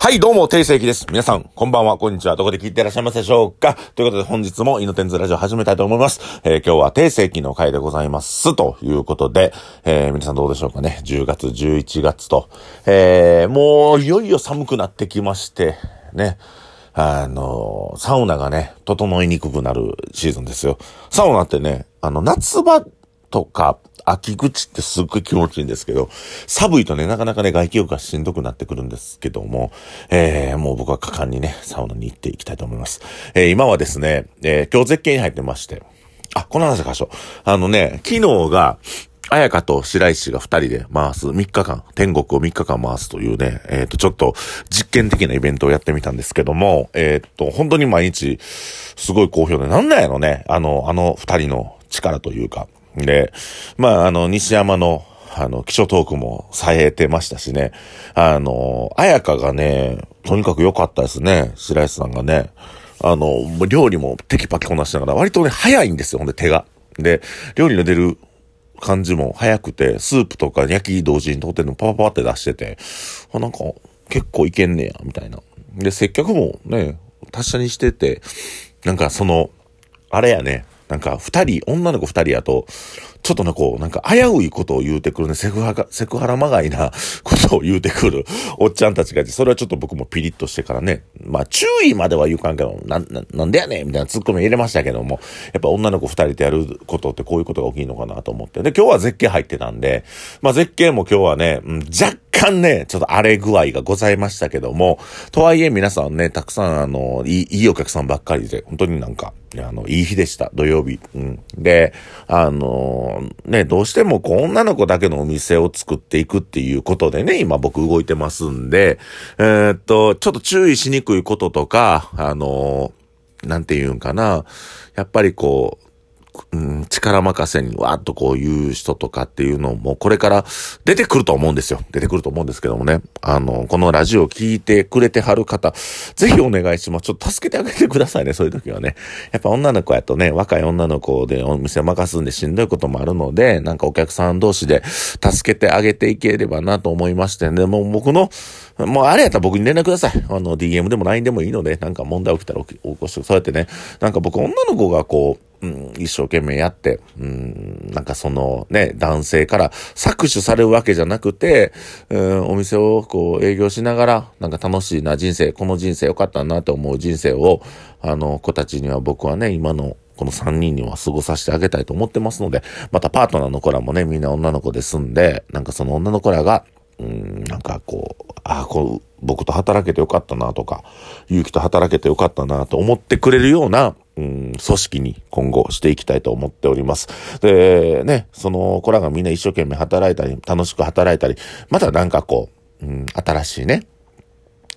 はい、どうも、定世紀です。皆さん、こんばんは、こんにちは。どこで聞いていらっしゃいますでしょうか？ということで、本日も、イノテンズラジオ始めたいと思います。えー今日は定世紀の回でございます。ということで、えー皆さんどうでしょうかね？10月、11月と、えーもう、いよいよ寒くなってきまして、ね。あの、サウナがね、整いにくくなるシーズンですよ。サウナってね、あの、夏場とか、秋口ってすっごい気持ちいいんですけど、寒いとね、なかなかね、外気浴がしんどくなってくるんですけども、えー、もう僕は果敢にね、サウナに行っていきたいと思います。えー、今はですね、えー、今日絶景に入ってまして、あ、この話かしょ。あのね、昨日が、綾香と白石が二人で回す3日間、天国を3日間回すというね、えっ、と、ちょっと実験的なイベントをやってみたんですけども、えっ、と、本当に毎日、すごい好評で、なんなんやろね、あの、あの二人の力というか。で、まあ、あの、西山の、あの、気象トークも冴えてましたしね、あの、綾香がね、とにかく良かったですね、白石さんがね。あの、料理もテキパキこなしながら、割とね、早いんですよ、ほんで手が。で、料理の出る感じも早くて、スープとか焼き同時にとってんのパパパって出してて、あ、なんか結構いけんねや、みたいな。で、接客もね、達者にしてて、なんかその、あれやね、なんか二人、女の子二人やと、ちょっとね、こう、なんか危ういことを言うてくるね、セクハラ、セクハラまがいな ことを言うてくる。おっちゃんたちがいて、それはちょっと僕もピリッとしてからね、まあ注意までは言うかんけど、な、ななんでやねんみたいなツッコミ入れましたけども、やっぱ女の子二人でやることってこういうことが起きるのかなと思って。で、今日は絶景入ってたんで、まあ絶景も今日はね、うん若干ね、ちょっと荒れ具合がございましたけども、とはいえ皆さんね、たくさんあの、いい、いいお客さんばっかりで、本当になんか、あの、いい日でした、土曜日。うん。で、あのね、どうしてもこう、女の子だけのお店を作っていくっていうことでね、今僕動いてますんで、えーっと、ちょっと注意しにくいこととか、あのなんて言うんかな、やっぱりこう、うん、力任せにわーっとこう言う人とかっていうのもこれから出てくると思うんですよ。出てくると思うんですけどもね。あの、このラジオを聞いてくれてはる方、ぜひお願いします。ちょっと助けてあげてくださいね、そういう時はね。やっぱ女の子やとね、若い女の子でお店任すんでしんどいこともあるので、なんかお客さん同士で助けてあげていければなと思いましてね、もう僕の、もうあれやったら僕に連絡ください。あの、DM でも LINE でもいいので、なんか問題起きたら起こして、そうやってね、なんか僕女の子がこう、うん、一生懸命やって、うん、なんかそのね、男性から搾取されるわけじゃなくて、うん、お店をこう営業しながら、なんか楽しいな人生、この人生良かったなと思う人生を、あの、子たちには僕はね、今のこの3人には過ごさせてあげたいと思ってますので、またパートナーの子らもね、みんな女の子ですんで、なんかその女の子らが、うん、なんかこう、ああ、こう、僕と働けてよかったなとか、勇気と働けてよかったなと思ってくれるような、うん、組織に今後していきたいと思っております。で、ね、その子らがみんな一生懸命働いたり、楽しく働いたり、またなんかこう、うん、新しいね、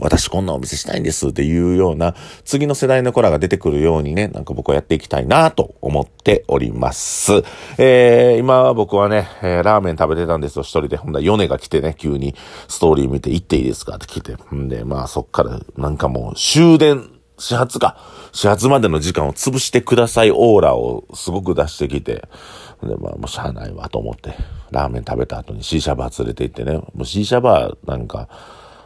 私こんなお店したいんですっていうような次の世代の子らが出てくるようにね、なんか僕はやっていきたいなと思っております。えー、今僕はね、えーラーメン食べてたんですよ、一人で。ほんだら、ヨネが来てね、急にストーリー見て行っていいですかって来て。んで、まあそっからなんかもう終電、始発か。始発までの時間を潰してくださいオーラをすごく出してきて。で、まあもうしゃあないわと思って、ラーメン食べた後にシーシャバー連れて行ってね、もうシーシャバーなんか、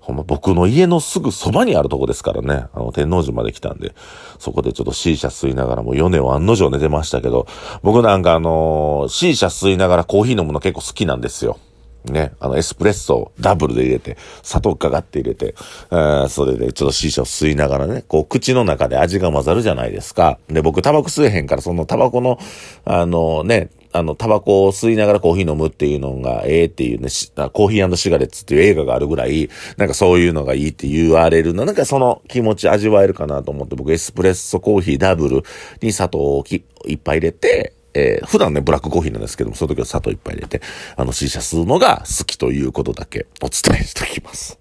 ほんま僕の家のすぐそばにあるとこですからね。あの、天王寺まで来たんで、そこでちょっと C 社吸いながらもう米を案の定寝てましたけど、僕なんかあのー C 社吸いながらコーヒー飲むの結構好きなんですよ。ね、あの、エスプレッソをダブルで入れて、砂糖かかって入れて、えーそれでちょっと C 社を吸いながらね、こう、口の中で味が混ざるじゃないですか。で、僕タバコ吸えへんから、そのタバコの、あのね、あの、タバコを吸いながらコーヒー飲むっていうのがええっていうね、コーヒーシガレッツっていう映画があるぐらい、なんかそういうのがいいって言われるの、なんかその気持ち味わえるかなと思って、僕エスプレッソコーヒーダブルに砂糖をいっぱい入れて、えー普段ね、ブラックコーヒーなんですけども、その時は砂糖いっぱい入れて、あの、シーシャ吸うのが好きということだけお伝えしておきます。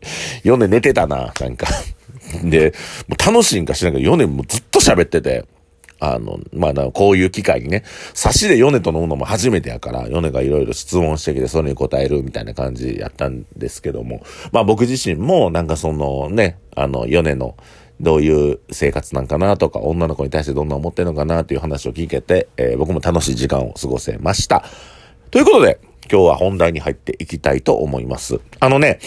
4年寝てたな、なんか。で、もう楽しいんかしらんけど、4年もずっと喋ってて、あの、まあ、こういう機会にね、差しでヨネと飲むのも初めてやから、ヨネがいろいろ質問してきて、それに答えるみたいな感じやったんですけども、まあ僕自身も、なんかそのね、あの、ヨネの、どういう生活なんかなとか、女の子に対してどんな思ってるのかなという話を聞けて、えー僕も楽しい時間を過ごせました。ということで、今日は本題に入っていきたいと思います。あのね、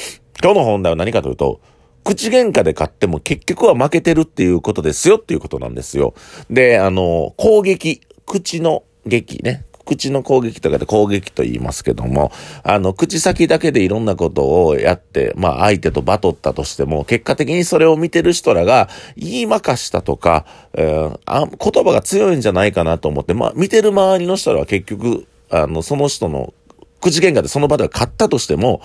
今日の本題は何かというと、口喧嘩で勝っても結局は負けてるっていうことですよっていうことなんですよ。で、あの、攻撃、口の劇ね。口の攻撃とかで攻撃と言いますけども、あの、口先だけでいろんなことをやって、まあ相手とバトったとしても、結果的にそれを見てる人らが言いまかしたとか、えー、あ言葉が強いんじゃないかなと思って、まあ見てる周りの人らは結局、あの、その人の口喧嘩でその場では勝ったとしても、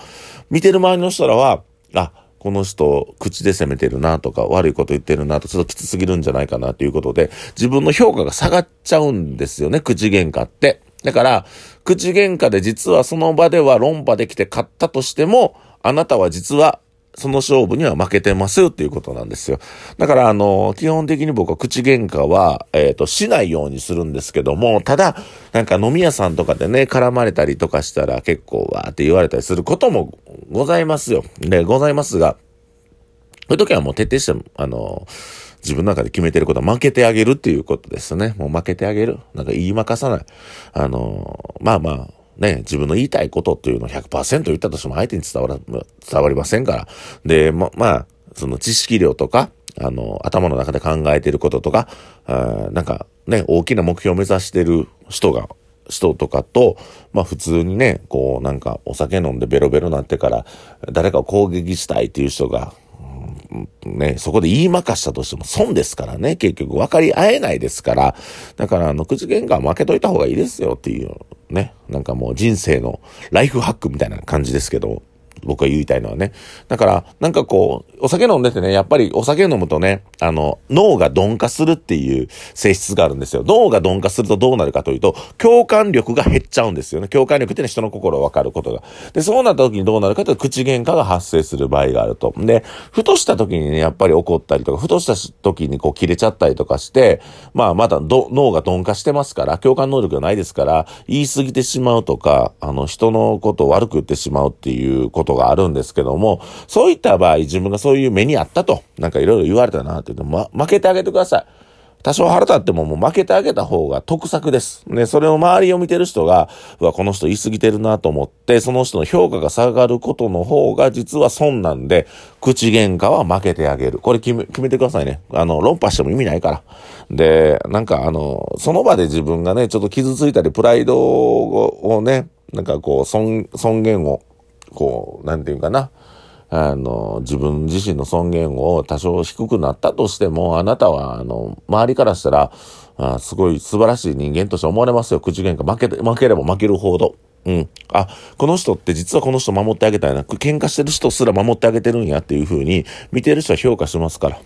見てる周りの人らは、あ、この人、口で責めてるなとか、悪いこと言ってるなと、ちょっときつすぎるんじゃないかなということで、自分の評価が下がっちゃうんですよね、口喧嘩って。だから、口喧嘩で実はその場では論破できて勝ったとしても、あなたは実はその勝負には負けてますよっていうことなんですよ。だから、あの、基本的に僕は口喧嘩は、えっ、ー、と、しないようにするんですけども、ただ、なんか飲み屋さんとかでね、絡まれたりとかしたら結構わーって言われたりすることもございますよ。で、ございますが、そういう時はもう徹底して、あの、自分の中で決めてることは負けてあげるっていうことですね。もう負けてあげる。なんか言いまかさない。あの、まあまあ、ね、自分の言いたいことっていうのを100%言ったとしても相手に伝わら、伝わりませんから。で、ま、まあ、その知識量とか、あの、頭の中で考えてることとか、なんかね、大きな目標を目指してる人が、人とかと、まあ普通にね、こうなんかお酒飲んでベロベロになってから誰かを攻撃したいっていう人がね、そこで言いまかしたとしても損ですからね、結局分かり合えないですから、だからあの、口喧嘩は負けといた方がいいですよっていう、ね、なんかもう人生のライフハックみたいな感じですけど、僕が言いたいのはね。だから、なんかこう、お酒飲んでてね、やっぱりお酒飲むとね、あの、脳が鈍化するっていう性質があるんですよ。脳が鈍化するとどうなるかというと、共感力が減っちゃうんですよね。共感力ってね、人の心を分かることが。で、そうなった時にどうなるかというと、口喧嘩が発生する場合があると。で、ふとした時にね、やっぱり怒ったりとか、ふとした時にこう切れちゃったりとかして、まあ、まだ脳が鈍化してますから、共感能力がないですから、言い過ぎてしまうとか、あの、人のことを悪く言ってしまうっていうことことがあるんですけども、そういった場合、自分がそういう目にあったと、なんかいろいろ言われたなって言うと、ま、負けてあげてください。多少腹立ってももう負けてあげた方が得策です。ね、それを周りを見てる人が、うわ、この人言い過ぎてるなと思って、その人の評価が下がることの方が実は損なんで、口喧嘩は負けてあげる。これ決め、決めてくださいね。あの、論破しても意味ないから。で、なんかあの、その場で自分がね、ちょっと傷ついたり、プライドをね、なんかこう、尊、尊厳を、こう、なんていうかな、あの、自分自身の尊厳を多少低くなったとしても、あなたは、あの、周りからしたら、あすごい素晴らしい人間として思われますよ。口喧嘩負け、負ければ負けるほど。うん。あ、この人って実はこの人守ってあげたいな。喧嘩してる人すら守ってあげてるんやっていう風に、見てる人は評価しますから。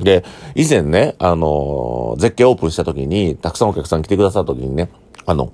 で、以前ね、あの、絶景オープンした時に、たくさんお客さん来てくださった時にね、あの、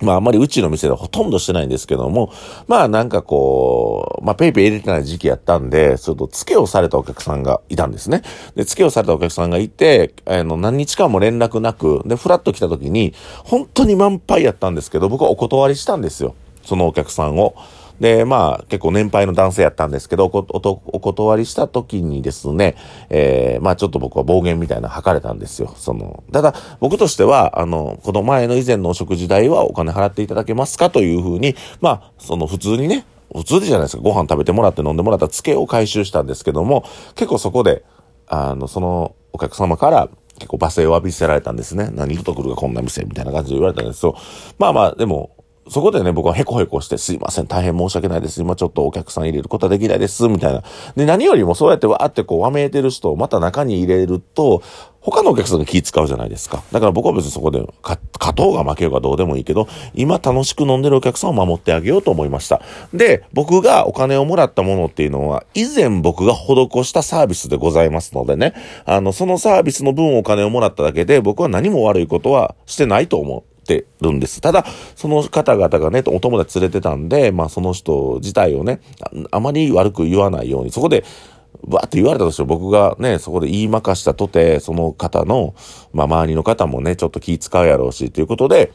まああまりうちの店ではほとんどしてないんですけども、まあなんかこう、まあペイペイ入れてない時期やったんで、ちょっと付けをされたお客さんがいたんですね。で、付けをされたお客さんがいて、あの、何日間も連絡なく、で、ふらっと来た時に、本当に満杯やったんですけど、僕はお断りしたんですよ。そのお客さんを。で、まあ、結構年配の男性やったんですけど、おお断りした時にですね、えー、まあちょっと僕は暴言みたいな吐かれたんですよ。その、ただ、僕としては、あの、この前の以前のお食事代はお金払っていただけますかというふうに、まあ、その普通にね、普通でじゃないですか。ご飯食べてもらって飲んでもらったツケを回収したんですけども、結構そこで、あの、そのお客様から結構罵声を浴びせられたんですね。何と来るかこんな店みたいな感じで言われたんですよ。まあまあ、でも、そこでね、僕はヘコヘコして、すいません、大変申し訳ないです。今ちょっとお客さん入れることはできないです、みたいな。で、何よりもそうやってわーってこう、わめいてる人をまた中に入れると、他のお客さんが気使うじゃないですか。だから僕は別にそこで、勝とうが負けようがどうでもいいけど、今楽しく飲んでるお客さんを守ってあげようと思いました。で、僕がお金をもらったものっていうのは、以前僕が施したサービスでございますのでね、あの、そのサービスの分お金をもらっただけで、僕は何も悪いことはしてないと思う。てるんです。ただ、その方々がね、お友達連れてたんで、まあその人自体をね、あまり悪く言わないように、そこで、わって言われたとしても僕がね、そこで言いまかしたとて、その方の、まあ周りの方もね、ちょっと気使うやろうし、ということで、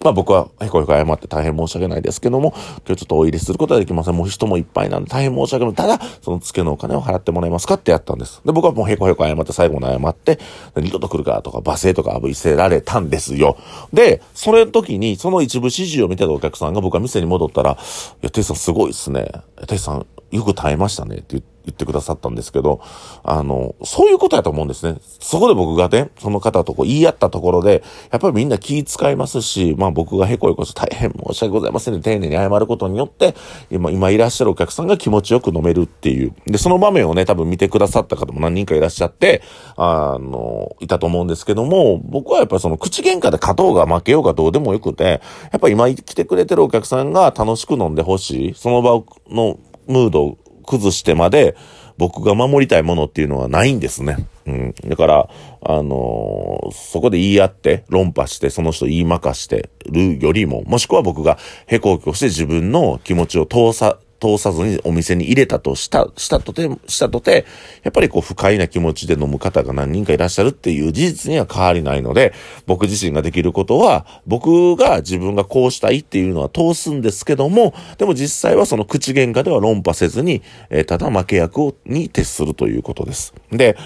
まあ僕はへこへこ謝って大変申し訳ないですけども、今日ちょっとお入れすることはできません。もう人もいっぱいなんで大変申し訳ない。ただ、その付けのお金を払ってもらえますかってやったんです。で、僕はもうへこへこ謝って最後に謝って、二度と来るかとか罵声とか浴びせられたんですよ。で、それの時に、その一部指示を見てたお客さんが僕は店に戻ったら、いや、テイさんすごいっすね。テイさんよく耐えましたねって言って言ってくださったんですけど、あの、そういうことやと思うんですね。そこで僕がね、その方とこう言い合ったところで、やっぱりみんな気遣いますし、まあ僕がへこへこして大変申し訳ございませんね、丁寧に謝ることによって、今、今いらっしゃるお客さんが気持ちよく飲めるっていう。で、その場面をね、多分見てくださった方も何人かいらっしゃって、あの、いたと思うんですけども、僕はやっぱりその口喧嘩で勝とうが負けようがどうでもよくて、やっぱ今来てくれてるお客さんが楽しく飲んでほしい。その場のムード崩してまで、僕が守りたいものっていうのはないんですね。うん。だから、あのー、そこで言い合って、論破して、その人言いまかしてるよりも、もしくは僕がへこをして自分の気持ちを通さ、通さずにお店に入れたとした、したとて、したとて、やっぱりこう不快な気持ちで飲む方が何人かいらっしゃるっていう事実には変わりないので、僕自身ができることは、僕が自分がこうしたいっていうのは通すんですけども、でも実際はその口喧嘩では論破せずに、えー、ただ負け役に徹するということです。で、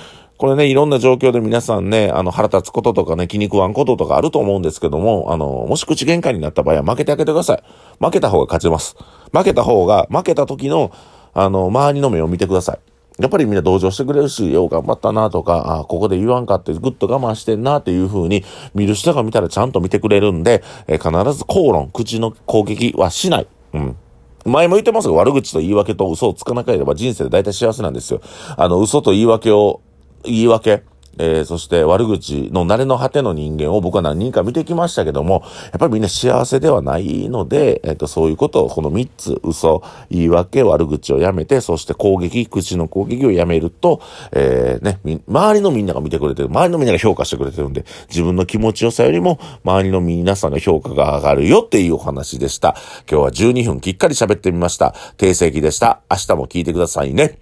これね、いろんな状況で皆さんね、あの、腹立つこととかね、気に食わんこととかあると思うんですけども、あの、もし口喧嘩になった場合は負けてあげてください。負けた方が勝ちます。負けた方が、負けた時の、あの、周りの目を見てください。やっぱりみんな同情してくれるし、よう頑張ったなとか、あここで言わんかってぐっと我慢してんなっていう風に、見る人が見たらちゃんと見てくれるんで、えー、必ず口論、口の攻撃はしない。うん。前も言ってますが、悪口と言い訳と嘘をつかなければ人生で大体幸せなんですよ。あの、嘘と言い訳を言い訳、えー、そして悪口の慣れの果ての人間を僕は何人か見てきましたけども、やっぱりみんな幸せではないので、えっ、ー、と、そういうことを、この3つ、嘘、言い訳、悪口をやめて、そして攻撃、口の攻撃をやめると、えー、ね、周りのみんなが見てくれてる、周りのみんなが評価してくれてるんで、自分の気持ちよさよりも、周りの皆さんの評価が上がるよっていうお話でした。今日は12分きっかり喋ってみました。定石でした。明日も聞いてくださいね。